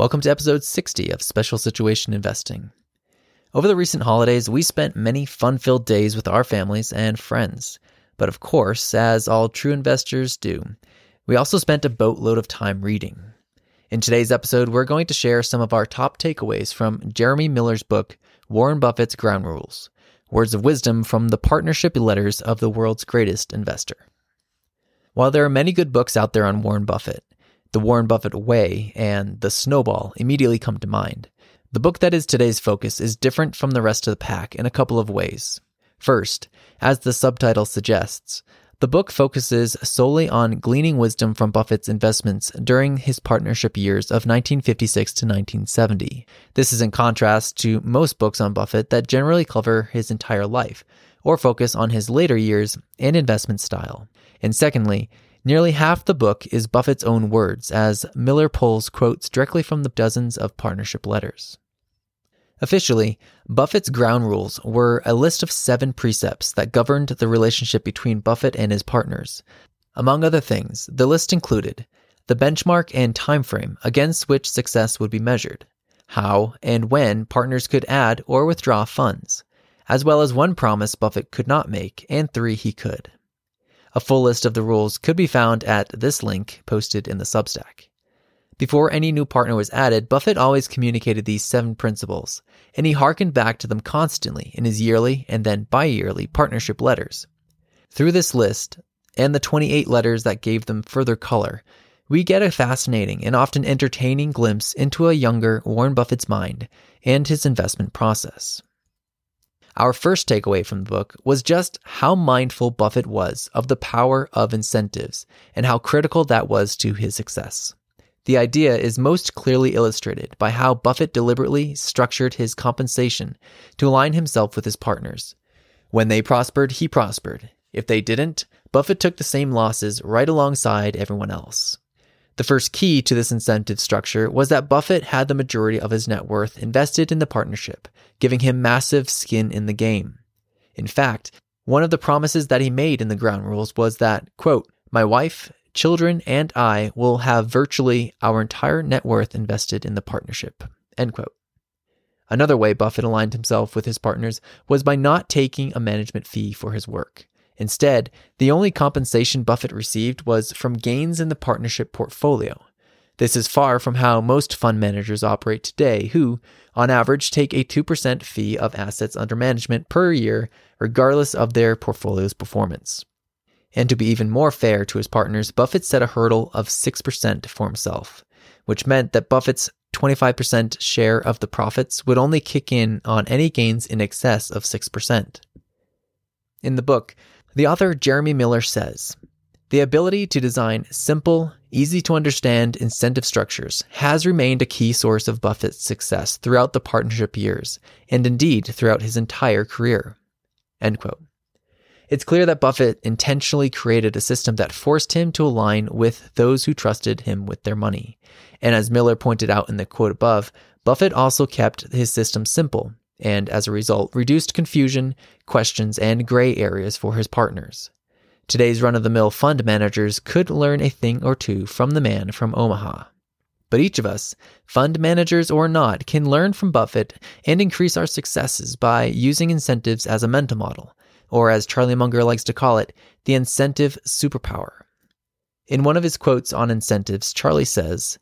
Welcome to episode 60 of Special Situation Investing. Over the recent holidays, we spent many fun filled days with our families and friends. But of course, as all true investors do, we also spent a boatload of time reading. In today's episode, we're going to share some of our top takeaways from Jeremy Miller's book, Warren Buffett's Ground Rules Words of Wisdom from the Partnership Letters of the World's Greatest Investor. While there are many good books out there on Warren Buffett, The Warren Buffett Way and The Snowball immediately come to mind. The book that is today's focus is different from the rest of the pack in a couple of ways. First, as the subtitle suggests, the book focuses solely on gleaning wisdom from Buffett's investments during his partnership years of 1956 to 1970. This is in contrast to most books on Buffett that generally cover his entire life or focus on his later years and investment style. And secondly, nearly half the book is Buffett's own words, as Miller pulls quotes directly from the dozens of partnership letters. Officially, Buffett's ground rules were a list of seven precepts that governed the relationship between Buffett and his partners. Among other things, the list included the benchmark and time frame against which success would be measured, how and when partners could add or withdraw funds, as well as one promise Buffett could not make and three he could. A full list of the rules could be found at this link posted in the Substack. Before any new partner was added, Buffett always communicated these seven principles, and he harkened back to them constantly in his yearly and then bi yearly partnership letters. Through this list, and the 28 letters that gave them further color, we get a fascinating and often entertaining glimpse into a younger Warren Buffett's mind and his investment process. Our first takeaway from the book was just how mindful Buffett was of the power of incentives and how critical that was to his success. The idea is most clearly illustrated by how Buffett deliberately structured his compensation to align himself with his partners. When they prospered, he prospered. If they didn't, Buffett took the same losses right alongside everyone else. The first key to this incentive structure was that Buffett had the majority of his net worth invested in the partnership, giving him massive skin in the game. In fact, one of the promises that he made in the ground rules was that, quote, my wife, children, and I will have virtually our entire net worth invested in the partnership. End quote. Another way Buffett aligned himself with his partners was by not taking a management fee for his work. Instead, the only compensation Buffett received was from gains in the partnership portfolio. This is far from how most fund managers operate today, who, on average, take a 2% fee of assets under management per year, regardless of their portfolio's performance. And to be even more fair to his partners, Buffett set a hurdle of 6% for himself, which meant that Buffett's 25% share of the profits would only kick in on any gains in excess of 6%. In the book, the author Jeremy Miller says The ability to design simple, easy to understand incentive structures has remained a key source of Buffett's success throughout the partnership years, and indeed throughout his entire career. End quote. It's clear that Buffett intentionally created a system that forced him to align with those who trusted him with their money. And as Miller pointed out in the quote above, Buffett also kept his system simple and as a result reduced confusion, questions, and gray areas for his partners. Today's run of the mill fund managers could learn a thing or two from the man from Omaha. But each of us, fund managers or not, can learn from Buffett and increase our successes by using incentives as a mental model or as Charlie Munger likes to call it, the incentive superpower. In one of his quotes on incentives, Charlie says,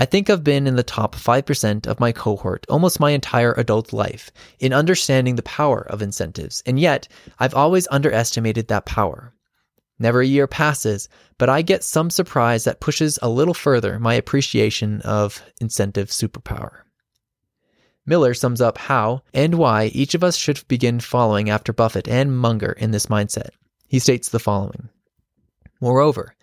I think I've been in the top 5% of my cohort almost my entire adult life in understanding the power of incentives, and yet I've always underestimated that power. Never a year passes, but I get some surprise that pushes a little further my appreciation of incentive superpower. Miller sums up how and why each of us should begin following after Buffett and Munger in this mindset. He states the following Moreover,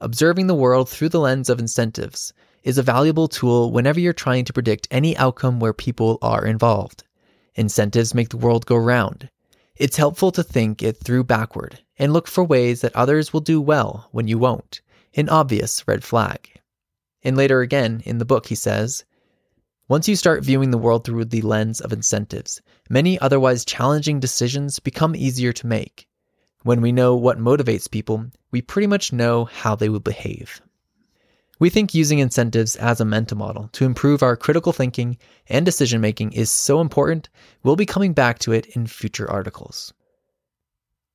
observing the world through the lens of incentives is a valuable tool whenever you're trying to predict any outcome where people are involved. Incentives make the world go round. It's helpful to think it through backward and look for ways that others will do well when you won't, an obvious red flag. And later again in the book, he says, once you start viewing the world through the lens of incentives, many otherwise challenging decisions become easier to make. When we know what motivates people, we pretty much know how they will behave. We think using incentives as a mental model to improve our critical thinking and decision making is so important, we'll be coming back to it in future articles.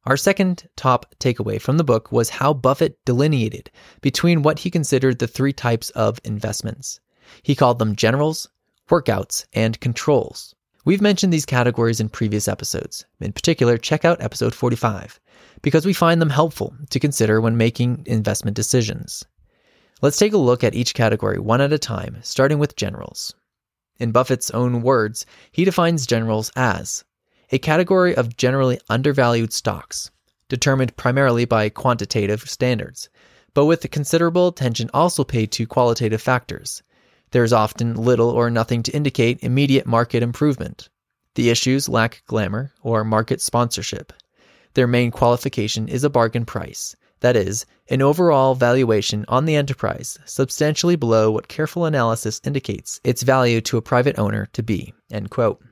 Our second top takeaway from the book was how Buffett delineated between what he considered the three types of investments. He called them generals, workouts, and controls. We've mentioned these categories in previous episodes. In particular, check out episode 45 because we find them helpful to consider when making investment decisions. Let's take a look at each category one at a time, starting with generals. In Buffett's own words, he defines generals as a category of generally undervalued stocks, determined primarily by quantitative standards, but with considerable attention also paid to qualitative factors. There is often little or nothing to indicate immediate market improvement. The issues lack glamour or market sponsorship. Their main qualification is a bargain price, that is, an overall valuation on the enterprise substantially below what careful analysis indicates its value to a private owner to be. End quote.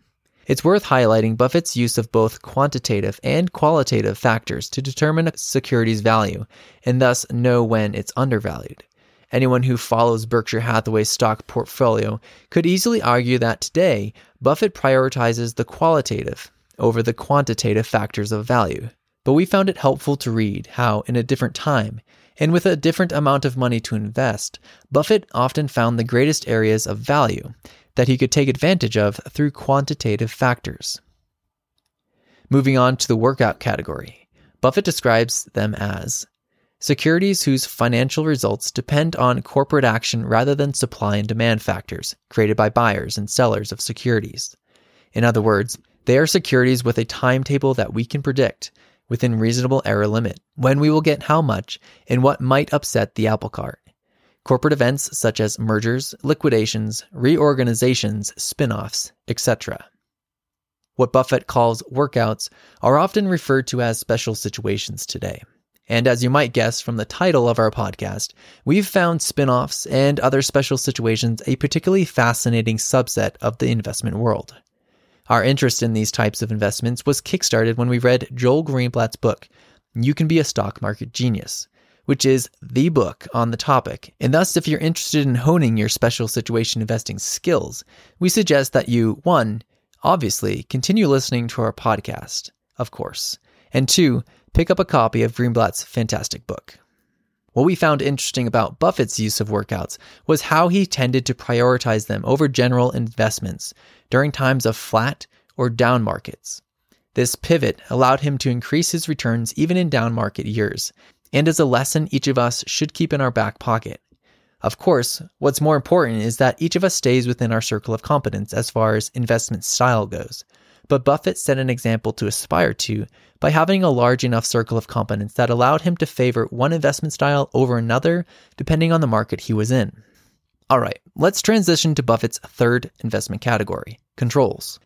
It's worth highlighting Buffett's use of both quantitative and qualitative factors to determine a security's value and thus know when it's undervalued. Anyone who follows Berkshire Hathaway's stock portfolio could easily argue that today Buffett prioritizes the qualitative over the quantitative factors of value. But we found it helpful to read how, in a different time, and with a different amount of money to invest, Buffett often found the greatest areas of value that he could take advantage of through quantitative factors. Moving on to the workout category, Buffett describes them as securities whose financial results depend on corporate action rather than supply and demand factors created by buyers and sellers of securities. In other words, they are securities with a timetable that we can predict within reasonable error limit when we will get how much and what might upset the apple cart. Corporate events such as mergers, liquidations, reorganizations, spin offs, etc. What Buffett calls workouts are often referred to as special situations today. And as you might guess from the title of our podcast, we've found spin offs and other special situations a particularly fascinating subset of the investment world. Our interest in these types of investments was kickstarted when we read Joel Greenblatt's book, You Can Be a Stock Market Genius, which is the book on the topic. And thus, if you're interested in honing your special situation investing skills, we suggest that you, one, obviously continue listening to our podcast, of course, and two, pick up a copy of Greenblatt's fantastic book. What we found interesting about Buffett's use of workouts was how he tended to prioritize them over general investments during times of flat or down markets. This pivot allowed him to increase his returns even in down market years, and is a lesson each of us should keep in our back pocket. Of course, what's more important is that each of us stays within our circle of competence as far as investment style goes. But Buffett set an example to aspire to by having a large enough circle of competence that allowed him to favor one investment style over another depending on the market he was in. All right, let's transition to Buffett's third investment category controls.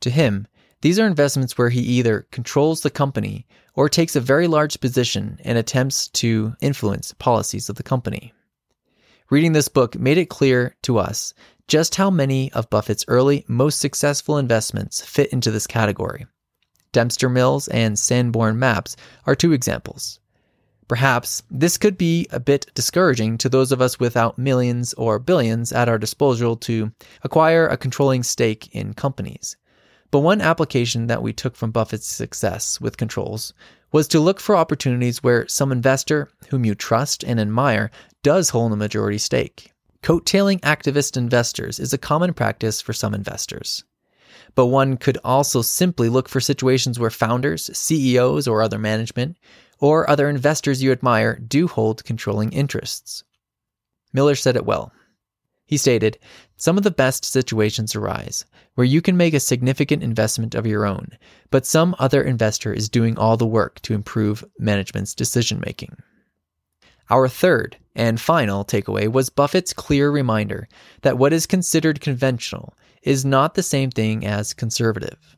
To him, these are investments where he either controls the company or takes a very large position and attempts to influence policies of the company. Reading this book made it clear to us just how many of Buffett's early, most successful investments fit into this category. Dempster Mills and Sanborn Maps are two examples. Perhaps this could be a bit discouraging to those of us without millions or billions at our disposal to acquire a controlling stake in companies. But one application that we took from Buffett's success with controls was to look for opportunities where some investor whom you trust and admire does hold a majority stake. Coattailing activist investors is a common practice for some investors. But one could also simply look for situations where founders, CEOs, or other management, or other investors you admire do hold controlling interests. Miller said it well. He stated, Some of the best situations arise where you can make a significant investment of your own, but some other investor is doing all the work to improve management's decision making. Our third and final takeaway was Buffett's clear reminder that what is considered conventional is not the same thing as conservative.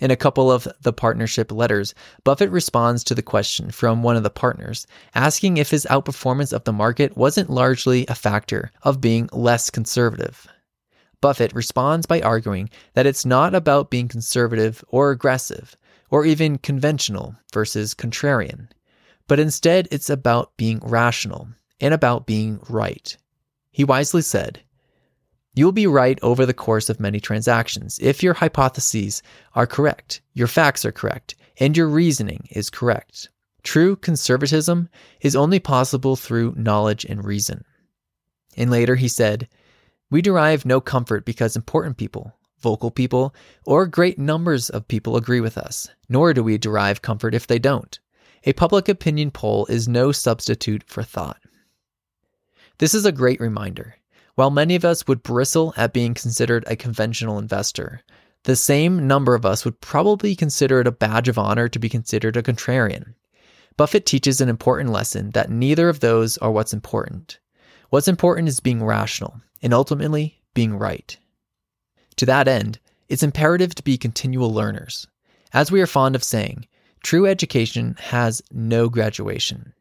In a couple of the partnership letters, Buffett responds to the question from one of the partners, asking if his outperformance of the market wasn't largely a factor of being less conservative. Buffett responds by arguing that it's not about being conservative or aggressive, or even conventional versus contrarian, but instead it's about being rational and about being right. He wisely said, You'll be right over the course of many transactions if your hypotheses are correct, your facts are correct, and your reasoning is correct. True conservatism is only possible through knowledge and reason. And later he said, We derive no comfort because important people, vocal people, or great numbers of people agree with us, nor do we derive comfort if they don't. A public opinion poll is no substitute for thought. This is a great reminder. While many of us would bristle at being considered a conventional investor, the same number of us would probably consider it a badge of honor to be considered a contrarian. Buffett teaches an important lesson that neither of those are what's important. What's important is being rational and ultimately being right. To that end, it's imperative to be continual learners. As we are fond of saying, true education has no graduation.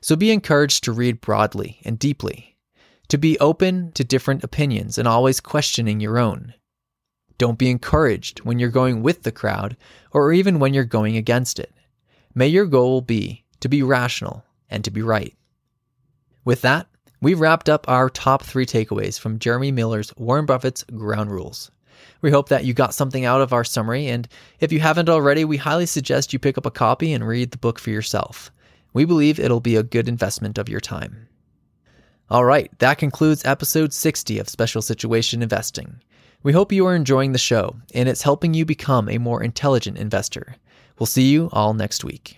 So be encouraged to read broadly and deeply, to be open to different opinions and always questioning your own. Don't be encouraged when you're going with the crowd or even when you're going against it. May your goal be to be rational and to be right. With that, we've wrapped up our top three takeaways from Jeremy Miller's Warren Buffett's Ground Rules. We hope that you got something out of our summary, and if you haven't already, we highly suggest you pick up a copy and read the book for yourself. We believe it'll be a good investment of your time. All right, that concludes episode 60 of Special Situation Investing. We hope you are enjoying the show and it's helping you become a more intelligent investor. We'll see you all next week.